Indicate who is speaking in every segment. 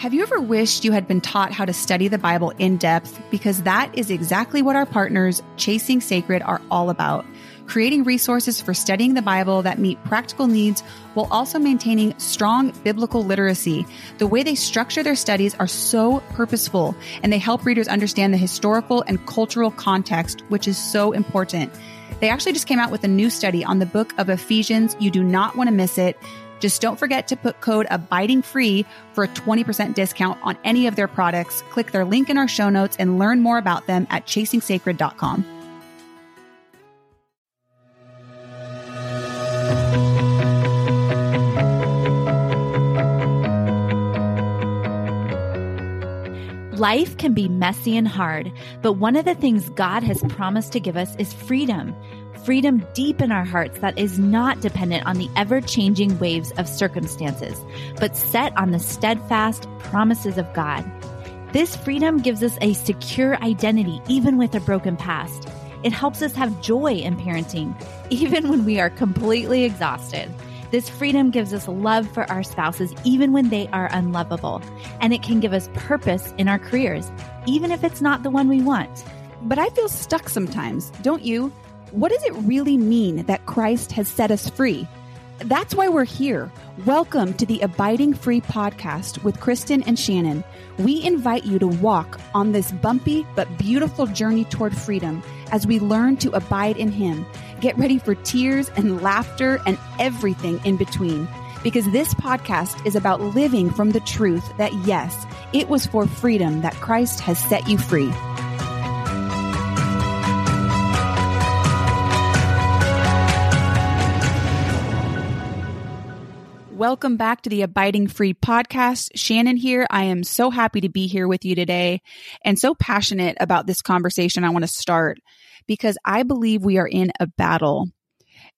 Speaker 1: Have you ever wished you had been taught how to study the Bible in depth? Because that is exactly what our partners, Chasing Sacred, are all about. Creating resources for studying the Bible that meet practical needs while also maintaining strong biblical literacy. The way they structure their studies are so purposeful and they help readers understand the historical and cultural context, which is so important. They actually just came out with a new study on the book of Ephesians. You do not want to miss it. Just don't forget to put code abiding free for a 20% discount on any of their products. Click their link in our show notes and learn more about them at chasingsacred.com.
Speaker 2: Life can be messy and hard, but one of the things God has promised to give us is freedom freedom deep in our hearts that is not dependent on the ever changing waves of circumstances, but set on the steadfast promises of God. This freedom gives us a secure identity, even with a broken past. It helps us have joy in parenting, even when we are completely exhausted. This freedom gives us love for our spouses, even when they are unlovable. And it can give us purpose in our careers, even if it's not the one we want.
Speaker 1: But I feel stuck sometimes, don't you? What does it really mean that Christ has set us free? That's why we're here. Welcome to the Abiding Free podcast with Kristen and Shannon. We invite you to walk on this bumpy but beautiful journey toward freedom as we learn to abide in Him. Get ready for tears and laughter and everything in between. Because this podcast is about living from the truth that yes, it was for freedom that Christ has set you free. Welcome back to the Abiding Free podcast. Shannon here. I am so happy to be here with you today and so passionate about this conversation I want to start because I believe we are in a battle.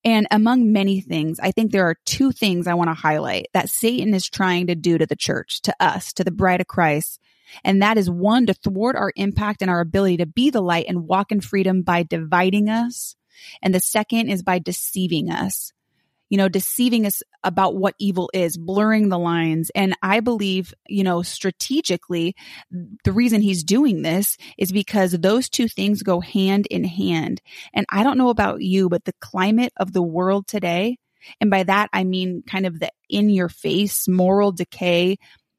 Speaker 1: And among many things, I think there are two things I want to highlight that Satan is trying to do to the church, to us, to the bride of Christ. And that is one, to thwart our impact and our ability to be the light and walk in freedom by dividing us. And the second is by deceiving us you know, deceiving us about what evil is, blurring the lines. And I believe, you know, strategically, the reason he's doing this is because those two things go hand in hand. And I don't know about you, but the climate of the world today, and by that, I mean kind of the in your face moral decay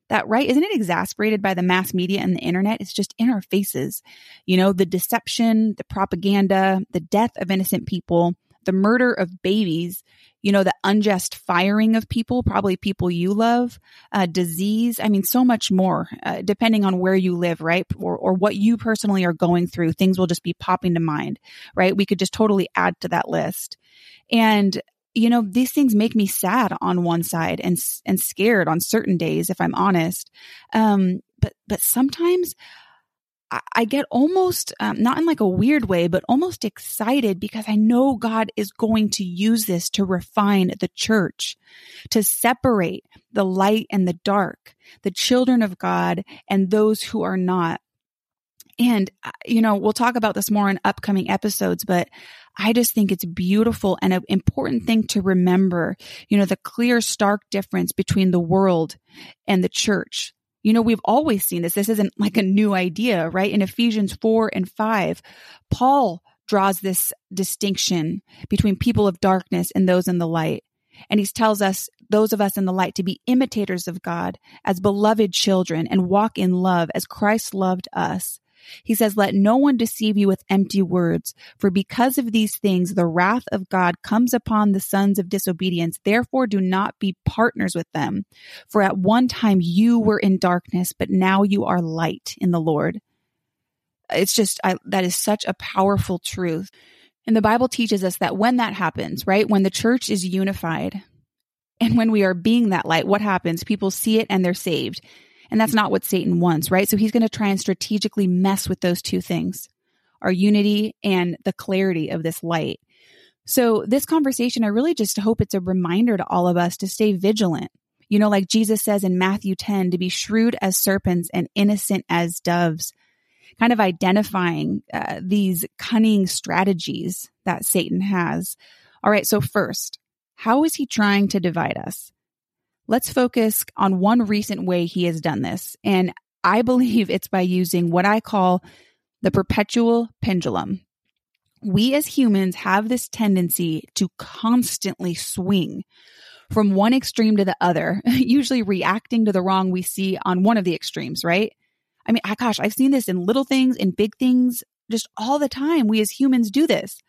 Speaker 1: that right isn't it exasperated by the mass media and the internet it's just in our faces you know the deception the propaganda the death of innocent people the murder of babies you know, the unjust firing of people, probably people you love, uh, disease. I mean, so much more, uh, depending on where you live, right? Or, or what you personally are going through. Things will just be popping to mind, right? We could just totally add to that list. And, you know, these things make me sad on one side and, and scared on certain days, if I'm honest. Um, but, but sometimes I get almost, um, not in like a weird way, but almost excited because I know God is going to use this to refine the church, to separate the light and the dark, the children of God and those who are not. And, uh, you know, we'll talk about this more in upcoming episodes, but I just think it's beautiful and an important thing to remember, you know, the clear, stark difference between the world and the church you know, we've always seen this. This isn't like a new idea, right? In Ephesians 4 and 5, Paul draws this distinction between people of darkness and those in the light. And he tells us, those of us in the light, to be imitators of God as beloved children and walk in love as Christ loved us. He says, Let no one deceive you with empty words, for because of these things the wrath of God comes upon the sons of disobedience. Therefore, do not be partners with them. For at one time you were in darkness, but now you are light in the Lord. It's just, I, that is such a powerful truth. And the Bible teaches us that when that happens, right, when the church is unified and when we are being that light, what happens? People see it and they're saved. And that's not what Satan wants, right? So he's going to try and strategically mess with those two things our unity and the clarity of this light. So, this conversation, I really just hope it's a reminder to all of us to stay vigilant. You know, like Jesus says in Matthew 10, to be shrewd as serpents and innocent as doves, kind of identifying uh, these cunning strategies that Satan has. All right, so first, how is he trying to divide us? Let's focus on one recent way he has done this. And I believe it's by using what I call the perpetual pendulum. We as humans have this tendency to constantly swing from one extreme to the other, usually reacting to the wrong we see on one of the extremes, right? I mean, gosh, I've seen this in little things, in big things, just all the time. We as humans do this.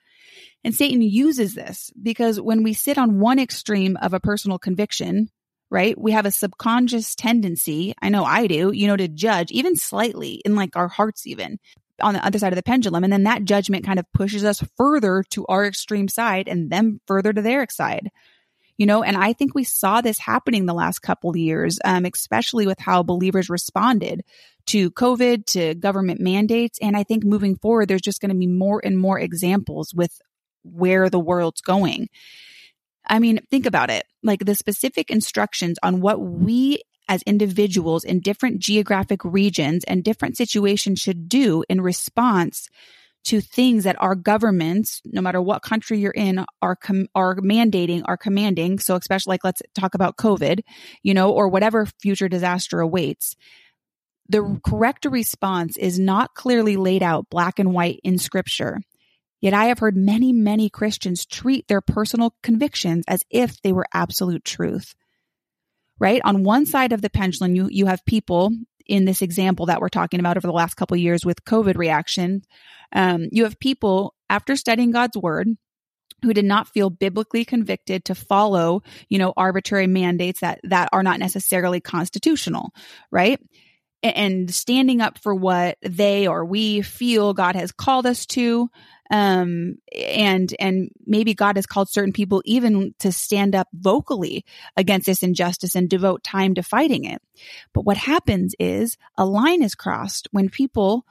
Speaker 1: And Satan uses this because when we sit on one extreme of a personal conviction, right? We have a subconscious tendency, I know I do, you know, to judge even slightly in like our hearts, even on the other side of the pendulum. And then that judgment kind of pushes us further to our extreme side and them further to their side. You know, and I think we saw this happening the last couple of years, um, especially with how believers responded to COVID, to government mandates. And I think moving forward, there's just going to be more and more examples with where the world's going. I mean, think about it like the specific instructions on what we as individuals in different geographic regions and different situations should do in response to things that our governments, no matter what country you're in, are com- are mandating, are commanding. So, especially like let's talk about COVID, you know, or whatever future disaster awaits. The correct response is not clearly laid out black and white in Scripture. Yet I have heard many, many Christians treat their personal convictions as if they were absolute truth. Right? On one side of the pendulum, you, you have people in this example that we're talking about over the last couple years with COVID reaction. Um, you have people after studying God's word who did not feel biblically convicted to follow, you know, arbitrary mandates that that are not necessarily constitutional, right? And standing up for what they or we feel God has called us to, um, and and maybe God has called certain people even to stand up vocally against this injustice and devote time to fighting it. But what happens is a line is crossed when people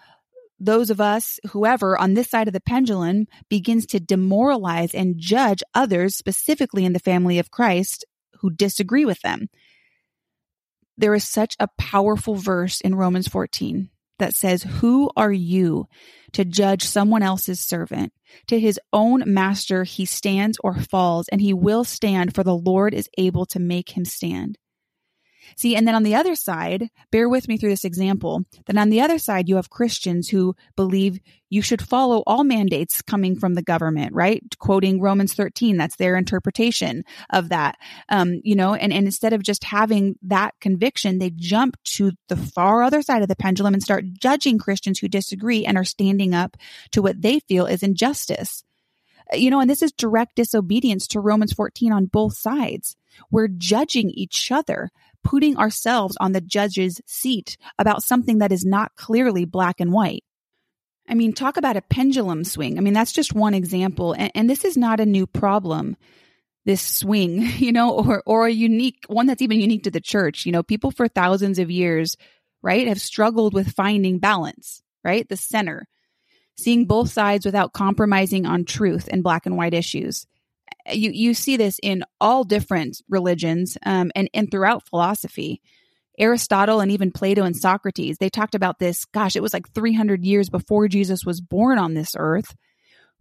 Speaker 1: those of us, whoever on this side of the pendulum begins to demoralize and judge others, specifically in the family of Christ, who disagree with them. There is such a powerful verse in Romans 14 that says, Who are you to judge someone else's servant? To his own master he stands or falls, and he will stand, for the Lord is able to make him stand. See, and then on the other side, bear with me through this example, then on the other side, you have Christians who believe you should follow all mandates coming from the government, right? Quoting Romans 13, that's their interpretation of that. Um, you know, and, and instead of just having that conviction, they jump to the far other side of the pendulum and start judging Christians who disagree and are standing up to what they feel is injustice you know, and this is direct disobedience to Romans 14 on both sides. We're judging each other putting ourselves on the judge's seat about something that is not clearly black and white. I mean, talk about a pendulum swing. I mean, that's just one example. And, and, this is not a new problem, this swing, you know, or, or a unique one that's even unique to the church. You know, people for thousands of years, right, have struggled with finding balance, right? The center, seeing both sides without compromising on truth and black and white issues you you see this in all different religions um, and and throughout philosophy. Aristotle and even Plato and Socrates they talked about this. Gosh, it was like 300 years before Jesus was born on this earth,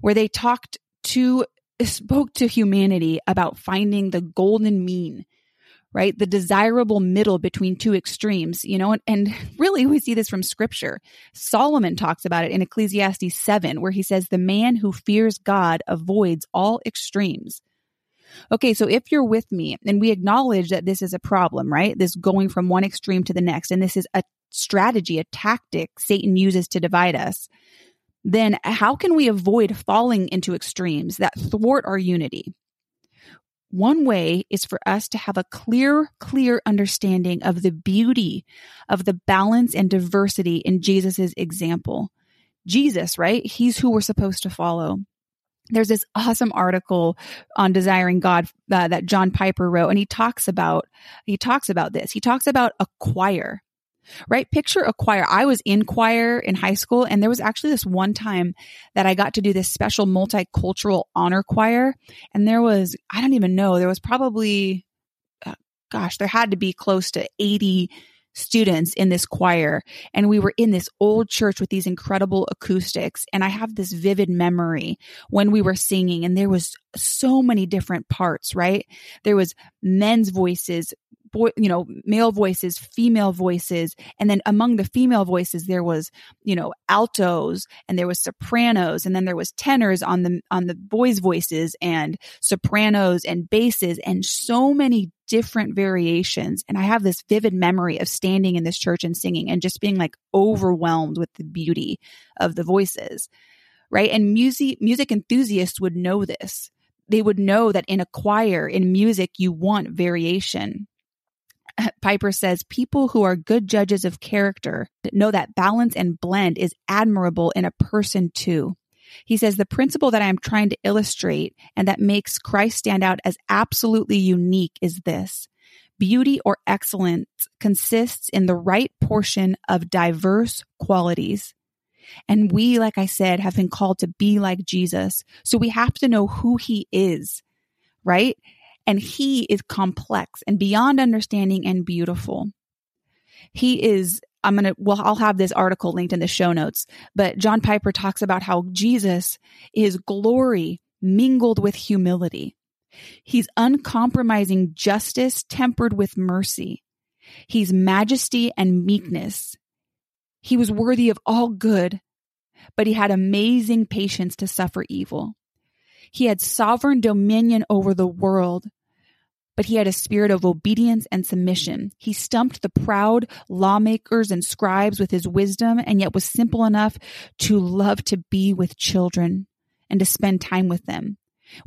Speaker 1: where they talked to spoke to humanity about finding the golden mean right? The desirable middle between two extremes, you know, and, and, really we see this from scripture. Solomon talks about it in Ecclesiastes 7, where he says, The man who fears God avoids all extremes. Okay, so if you're with me and we acknowledge that this is a problem, right? This going from one extreme to the next, and this is a strategy, a tactic Satan uses to divide us, then how can we avoid falling into extremes that thwart our unity? One way is for us to have a clear, clear understanding of the beauty of the balance and diversity in Jesus' example. Jesus, right? He's who we're supposed to follow. There's this awesome article on desiring God uh, that John Piper wrote, and he talks about he talks about this. He talks about a choir, right? Picture a choir. I was in choir in high school, and there was actually this one time that I got to do this special multicultural honor choir. And there was, I don't even know, there was probably, uh, gosh, there had to be close to 80 students in this choir and we were in this old church with these incredible acoustics and i have this vivid memory when we were singing and there was so many different parts right there was men's voices boy, you know, male voices, female voices. And then among the female voices, there was, you know, altos and there was sopranos and then there was tenors on the, on the boys' voices and sopranos and basses and so many different variations. And I have this vivid memory of standing in this church and singing and just being like overwhelmed with the beauty of the voices. Right. And music, music enthusiasts would know this they would know that in a choir, in music, you want variation. Piper says people who are good judges of character know that balance and blend is admirable in a person too. He says the principle that I'm trying to illustrate and that makes Christ stand out as absolutely unique is this. Beauty or excellence consists in the right portion of diverse qualities. And we, like I said, have been called to be like Jesus. So we have to know who he is, right? And he is complex and beyond understanding and beautiful. He is, I'm going to, well, I'll have this article linked in the show notes, but John Piper talks about how Jesus is glory mingled with humility. He's uncompromising justice tempered with mercy. He's majesty and meekness. He was worthy of all good, but he had amazing patience to suffer evil. He had sovereign dominion over the world, but he had a spirit of obedience and submission. He stumped the proud lawmakers and scribes with his wisdom, and yet was simple enough to love to be with children and to spend time with them.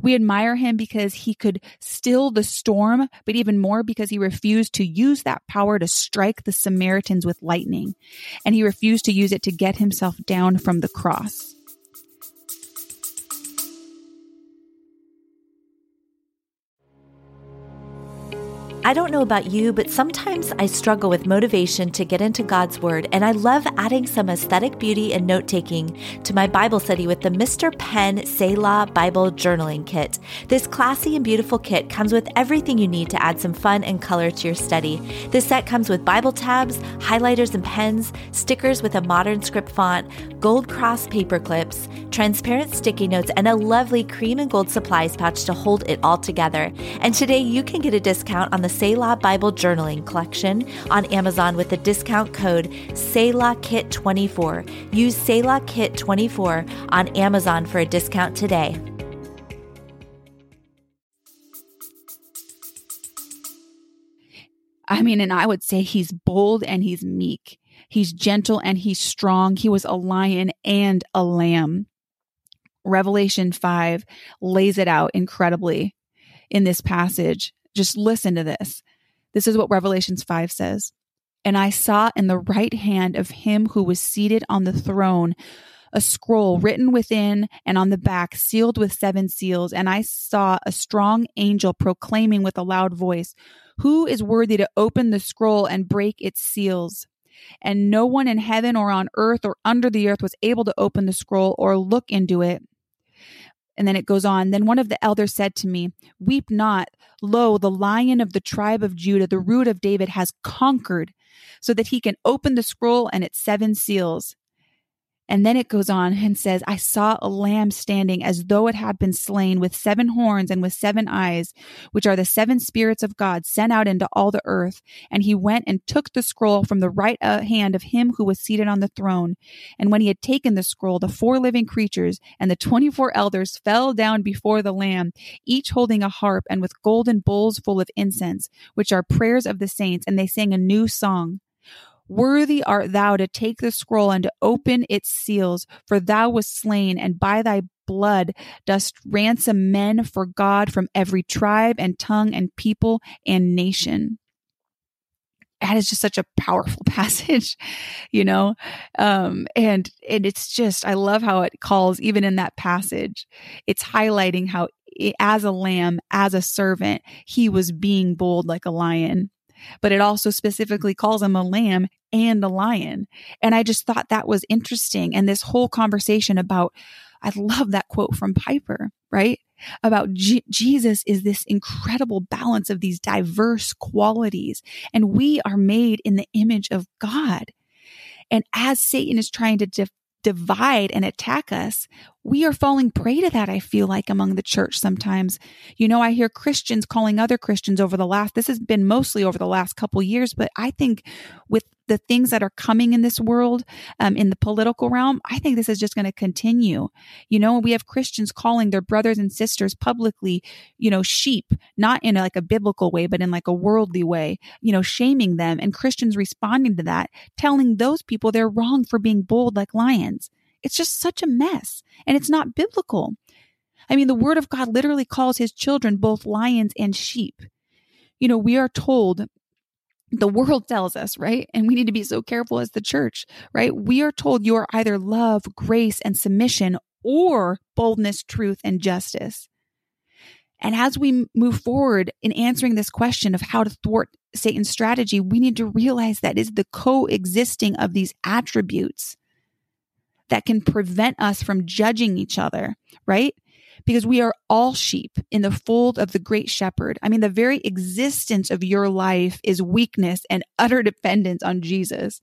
Speaker 1: We admire him because he could still the storm, but even more because he refused to use that power to strike the Samaritans with lightning. And he refused to use it to get himself down from the cross.
Speaker 2: I don't know about you, but sometimes I struggle with motivation to get into God's Word, and I love adding some aesthetic beauty and note taking to my Bible study with the Mr. Pen Selah Bible Journaling Kit. This classy and beautiful kit comes with everything you need to add some fun and color to your study. This set comes with Bible tabs, highlighters and pens, stickers with a modern script font, gold cross paper clips, transparent sticky notes, and a lovely cream and gold supplies pouch to hold it all together. And today you can get a discount on the Selah Bible Journaling Collection on Amazon with the discount code SELAHKIT24. Use SELAHKIT24 on Amazon for a discount today.
Speaker 1: I mean, and I would say he's bold and he's meek. He's gentle and he's strong. He was a lion and a lamb. Revelation 5 lays it out incredibly in this passage. Just listen to this. This is what Revelations 5 says. And I saw in the right hand of him who was seated on the throne a scroll written within and on the back, sealed with seven seals. And I saw a strong angel proclaiming with a loud voice, Who is worthy to open the scroll and break its seals? And no one in heaven or on earth or under the earth was able to open the scroll or look into it. And then it goes on. Then one of the elders said to me, Weep not. Lo, the lion of the tribe of Judah, the root of David, has conquered so that he can open the scroll and its seven seals. And then it goes on and says, I saw a lamb standing as though it had been slain with seven horns and with seven eyes, which are the seven spirits of God sent out into all the earth. And he went and took the scroll from the right uh, hand of him who was seated on the throne. And when he had taken the scroll, the four living creatures and the 24 elders fell down before the lamb, each holding a harp and with golden bowls full of incense, which are prayers of the saints. And they sang a new song. Worthy art thou to take the scroll and to open its seals, for thou wast slain, and by thy blood dost ransom men for God from every tribe and tongue and people and nation. That is just such a powerful passage, you know? Um, and, and it's just, I love how it calls, even in that passage, it's highlighting how as a lamb, as a servant, he was being bold like a lion but it also specifically mm-hmm. calls him a lamb and a lion. And I just thought that was interesting. And this whole conversation about, I love that quote from Piper, right? About G- Jesus is this incredible balance of these diverse qualities. And we are made in the image of God. And as Satan is trying to divide and attack us, we are falling prey to that, I feel like, among the church sometimes. You know, I hear Christians calling other Christians over the last, this has been mostly over the last couple years, but I think with the things that are coming in this world, um, in the political realm, I think this is just going to continue. You know, we have Christians calling their brothers and sisters publicly, you know, sheep, not in a, like a biblical way, but in like a worldly way, you know, shaming them and Christians responding to that, telling those people they're wrong for being bold like lions. It's just such a mess and it's not biblical. I mean, the word of God literally calls his children both lions and sheep. You know, we are told the world tells us, right? And we need to be so careful as the church, right? We are told you are either love, grace, and submission or boldness, truth, and justice. And as we move forward in answering this question of how to thwart Satan's strategy, we need to realize that is the coexisting of these attributes that can prevent us from judging each other, right? Because we are all sheep in the fold of the great shepherd. I mean, the very existence of your life is weakness and utter dependence on Jesus.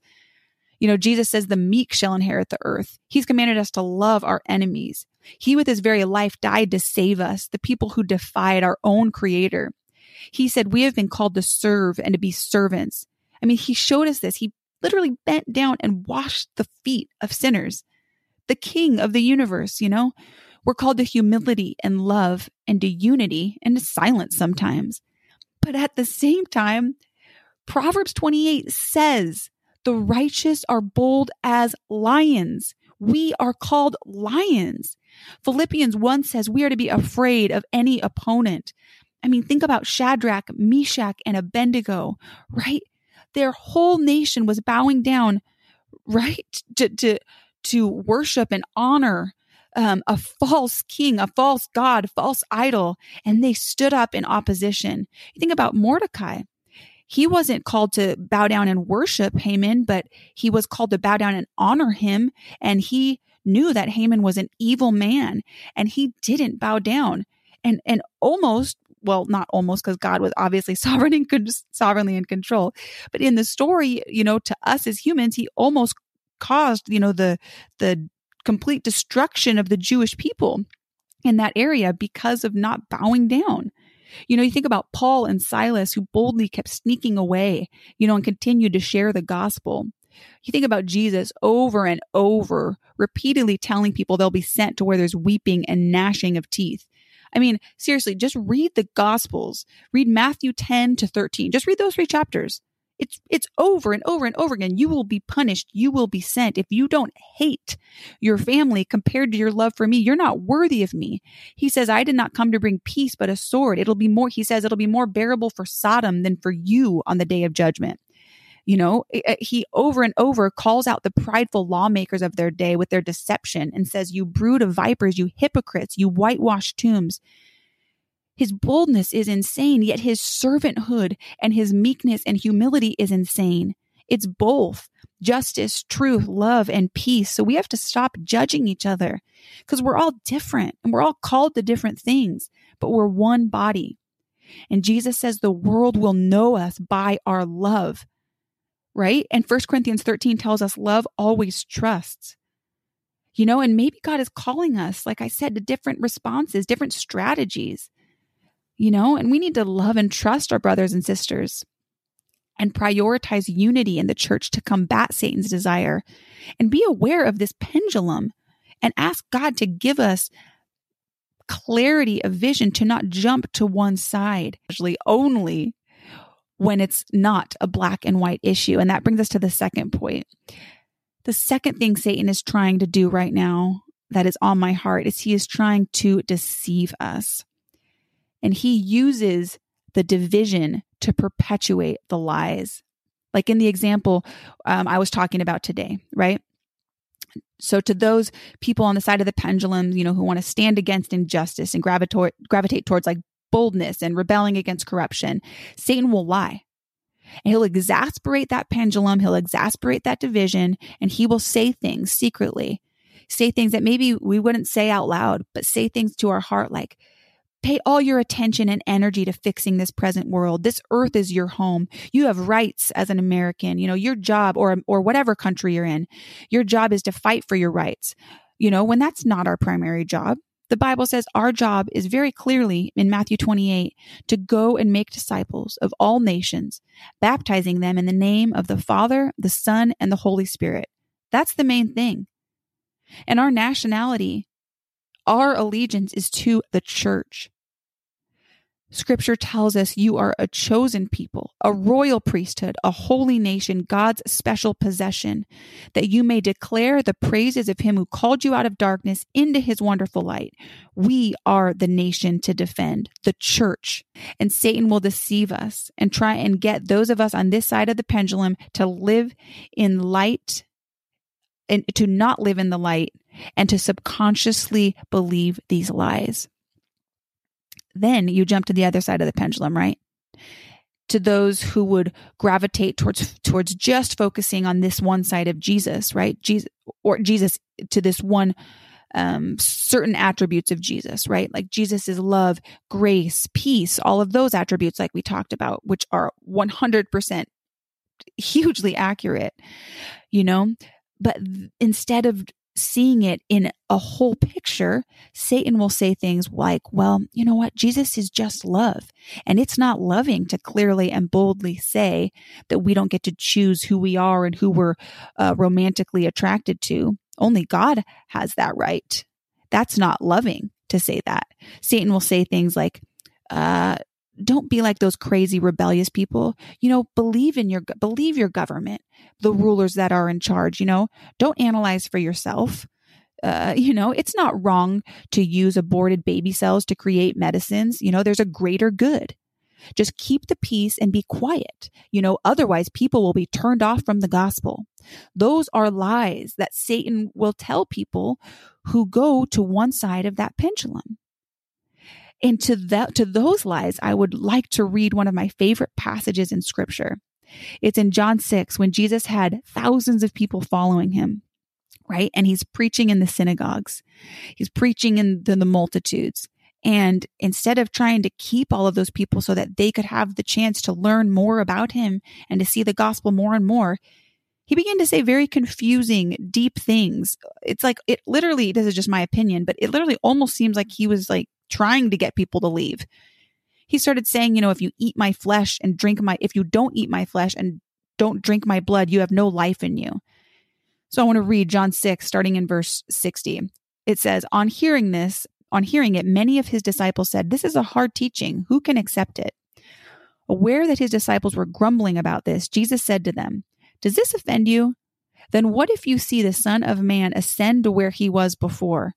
Speaker 1: You know, Jesus says the meek shall inherit the earth. He's commanded us to love our enemies. He, with his very life, died to save us, the people who defied our own creator. He said, We have been called to serve and to be servants. I mean, he showed us this. He literally bent down and washed the feet of sinners the king of the universe, you know? We're called to humility and love and to unity and to silence sometimes. But at the same time, Proverbs 28 says, the righteous are bold as lions. We are called lions. Philippians 1 says we are to be afraid of any opponent. I mean, think about Shadrach, Meshach, and Abednego, right? Their whole nation was bowing down, right? To, to, to worship and honor um, a false king, a false god, false idol, and they stood up in opposition. You think about Mordecai. He wasn't called to bow down and worship Haman, but he was called to bow down and honor him. And he knew that Haman was an evil man, and he didn't bow down. And and almost well, not almost because God was obviously sovereign and sovereignly in control. But in the story, you know, to us as humans, he almost caused, you know, the the complete destruction of the Jewish people in that area because of not bowing down. You know, you think about Paul and Silas who boldly kept sneaking away, you know, and continued to share the gospel. You think about Jesus over and over, repeatedly telling people they'll be sent to where there's weeping and gnashing of teeth. I mean, seriously, just read the gospels. Read Matthew 10 to 13. Just read those three chapters. It's it's over and over and over again. You will be punished. You will be sent. If you don't hate your family compared to your love for me, you're not worthy of me. He says, I did not come to bring peace, but a sword. It'll be more, he says, it'll be more bearable for Sodom than for you on the day of judgment. You know, eh, eh, he over and over calls out the prideful lawmakers of their day with their deception and says, You brood of vipers, you hypocrites, you whitewashed tombs. His boldness is insane, yet his servanthood and his meekness and humility is insane. It's both justice, truth, love, and peace. So we have to stop judging each other because we're all different and we're all called to different things, but we're one body. And Jesus says the world will know us by our love, right? And 1 Corinthians 13 tells us love always trusts. You know, and maybe God is calling us, like I said, to different responses, different strategies you know, and we need to love and trust our brothers and sisters and prioritize unity in the church to combat Satan's desire and be aware of this pendulum and ask God to give us clarity of vision to not jump to one side, actually only when it's not a black and white issue. And that brings us to the second point. The second thing Satan is trying to do right now that is on my heart is he is trying to deceive us. And he uses the division to perpetuate the lies. Like in the example um, I was talking about today, right? So to those people on the side of the pendulum, you know, who want to stand against injustice and gravitate gravitate towards like boldness and rebelling against corruption, Satan will lie. And he'll exasperate that pendulum, he'll exasperate that division, and he will say things secretly. Say things that maybe we wouldn't say out loud, but say things to our heart like, Pay all your attention and energy to fixing this present world. This earth is your home. You have rights as an American. You know, your job or or whatever country you're in, your job is to fight for your rights. you know, when that's not our primary job. The Bible says our job is very clearly in Matthew 28 to go and make disciples of all nations, baptizing them in the name of the Father, the Son, and the Holy Spirit. That's the main thing. And our nationality, our allegiance is to the church. Scripture tells us you are a chosen people, a royal priesthood, a holy nation, God's special possession, that you may declare the praises of him who called you out of darkness into his wonderful light. We are the nation to defend, the church. And Satan will deceive us and try and get those of us on this side of the pendulum to live in light and to not live in the light and to subconsciously believe these lies. Then you jump to the other side of the pendulum, right? To those who would gravitate towards towards just focusing on this one side of Jesus, right? Jesus or Jesus to this one um, certain attributes of Jesus, right? Like Jesus is love, grace, peace, all of those attributes, like we talked about, which are 100% hugely accurate, you know? But instead of seeing it in a whole picture, Satan will say things like, well, you know what? Jesus is just love. And it's not loving to clearly and boldly say that we don't get to choose who we are and who we're uh, romantically attracted to. Only God has that right. That's not loving to say that. Satan will say things like, uh, don't be like those crazy rebellious people. You know, believe in your believe your government, the mm-hmm. rulers that are in charge, you know. Don't analyze for yourself. Uh, you know, it's not wrong to use aborted baby cells to create medicines. You know, there's a greater good. Just keep the peace and be quiet. You know, otherwise people will be turned off from the gospel. Those are lies that Satan will tell people who go to one side of that pendulum. And to that, to those lies, I would like to read one of my favorite passages in scripture. It's in John 6 when Jesus had thousands of people following him, right? And he's preaching in the synagogues. He's preaching in the, the multitudes. And instead of trying to keep all of those people so that they could have the chance to learn more about him and to see the gospel more and more, he began to say very confusing, deep things. It's like, it literally, this is just my opinion, but it literally almost seems like he was like trying to get people to leave. He started saying, you know, if you eat my flesh and drink my, if you don't eat my flesh and don't drink my blood, you have no life in you. So I want to read John 6, starting in verse 60. It says, On hearing this, on hearing it, many of his disciples said, This is a hard teaching. Who can accept it? Aware that his disciples were grumbling about this, Jesus said to them, Does this offend you? Then what if you see the Son of Man ascend to where he was before?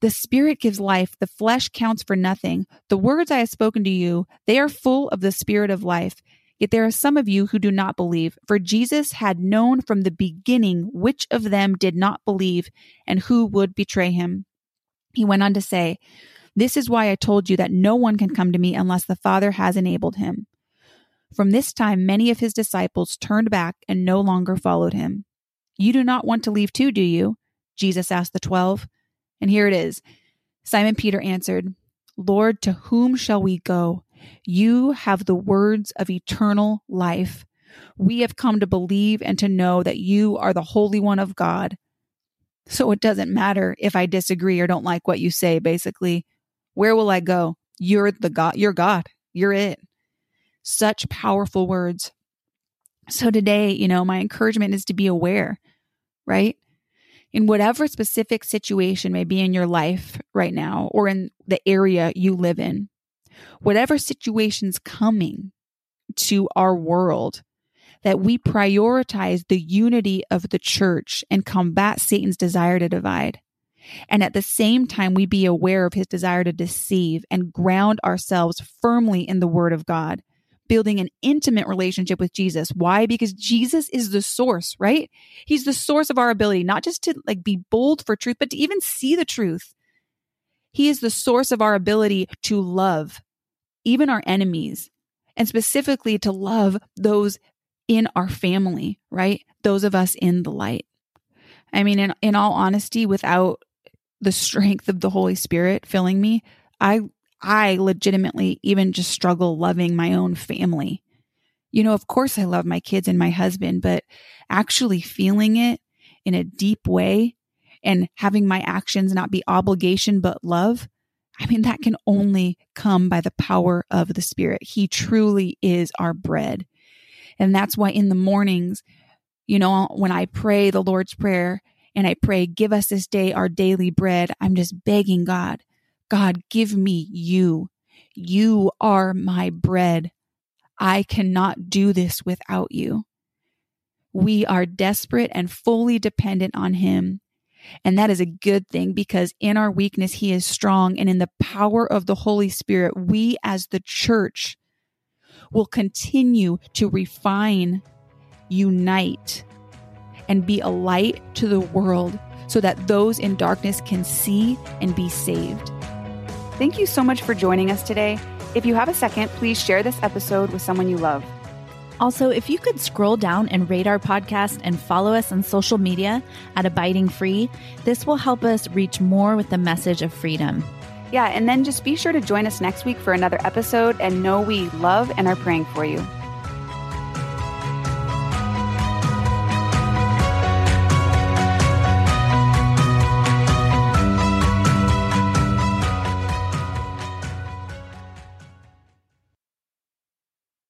Speaker 1: The spirit gives life, the flesh counts for nothing. The words I have spoken to you, they are full of the spirit of life. Yet there are some of you who do not believe, for Jesus had known from the beginning which of them did not believe and who would betray him. He went on to say, This is why I told you that no one can come to me unless the Father has enabled him. From this time, many of his disciples turned back and no longer followed him. You do not want to leave too, do you? Jesus asked the twelve. And here it is Simon Peter answered, Lord, to whom shall we go? You have the words of eternal life. We have come to believe and to know that you are the Holy One of God. So it doesn't matter if I disagree or don't like what you say, basically. Where will I go? You're the God, you're God. You're it. Such powerful words. So today, you know, my encouragement is to be aware, right? In whatever specific situation may be in your life right now or in the area you live in, whatever situation's coming to our world, that we prioritize the unity of the church and combat Satan's desire to divide. And at the same time, we be aware of his desire to deceive and ground ourselves firmly in the word of God building an intimate relationship with Jesus. Why? Because Jesus is the source, right? He's the source of our ability, not just to like be bold for truth, but to even see the truth. He is the source of our ability to love even our enemies and specifically to love those in our family, right? Those of us in the light. I mean, in, in all honesty, without the strength of the Holy Spirit filling me, I I legitimately even just struggle loving my own family. You know, of course, I love my kids and my husband, but actually feeling it in a deep way and having my actions not be obligation but love, I mean, that can only come by the power of the Spirit. He truly is our bread. And that's why in the mornings, you know, when I pray the Lord's Prayer and I pray, give us this day our daily bread, I'm just begging God, God, give me you. You are my bread. I cannot do this without you. We are desperate and fully dependent on Him. And that is a good thing because in our weakness, He is strong. And in the power of the Holy Spirit, we as the church will continue to refine, unite, and be a light to the world so that those in darkness can see and be saved. Thank you so much for joining us today. If you have a second, please share this episode with someone you love.
Speaker 2: Also, if you could scroll down and rate our podcast and follow us on social media at Abiding Free, this will help us reach more with the message of freedom.
Speaker 1: Yeah, and then just be sure to join us next week for another episode and know we love and are praying for you.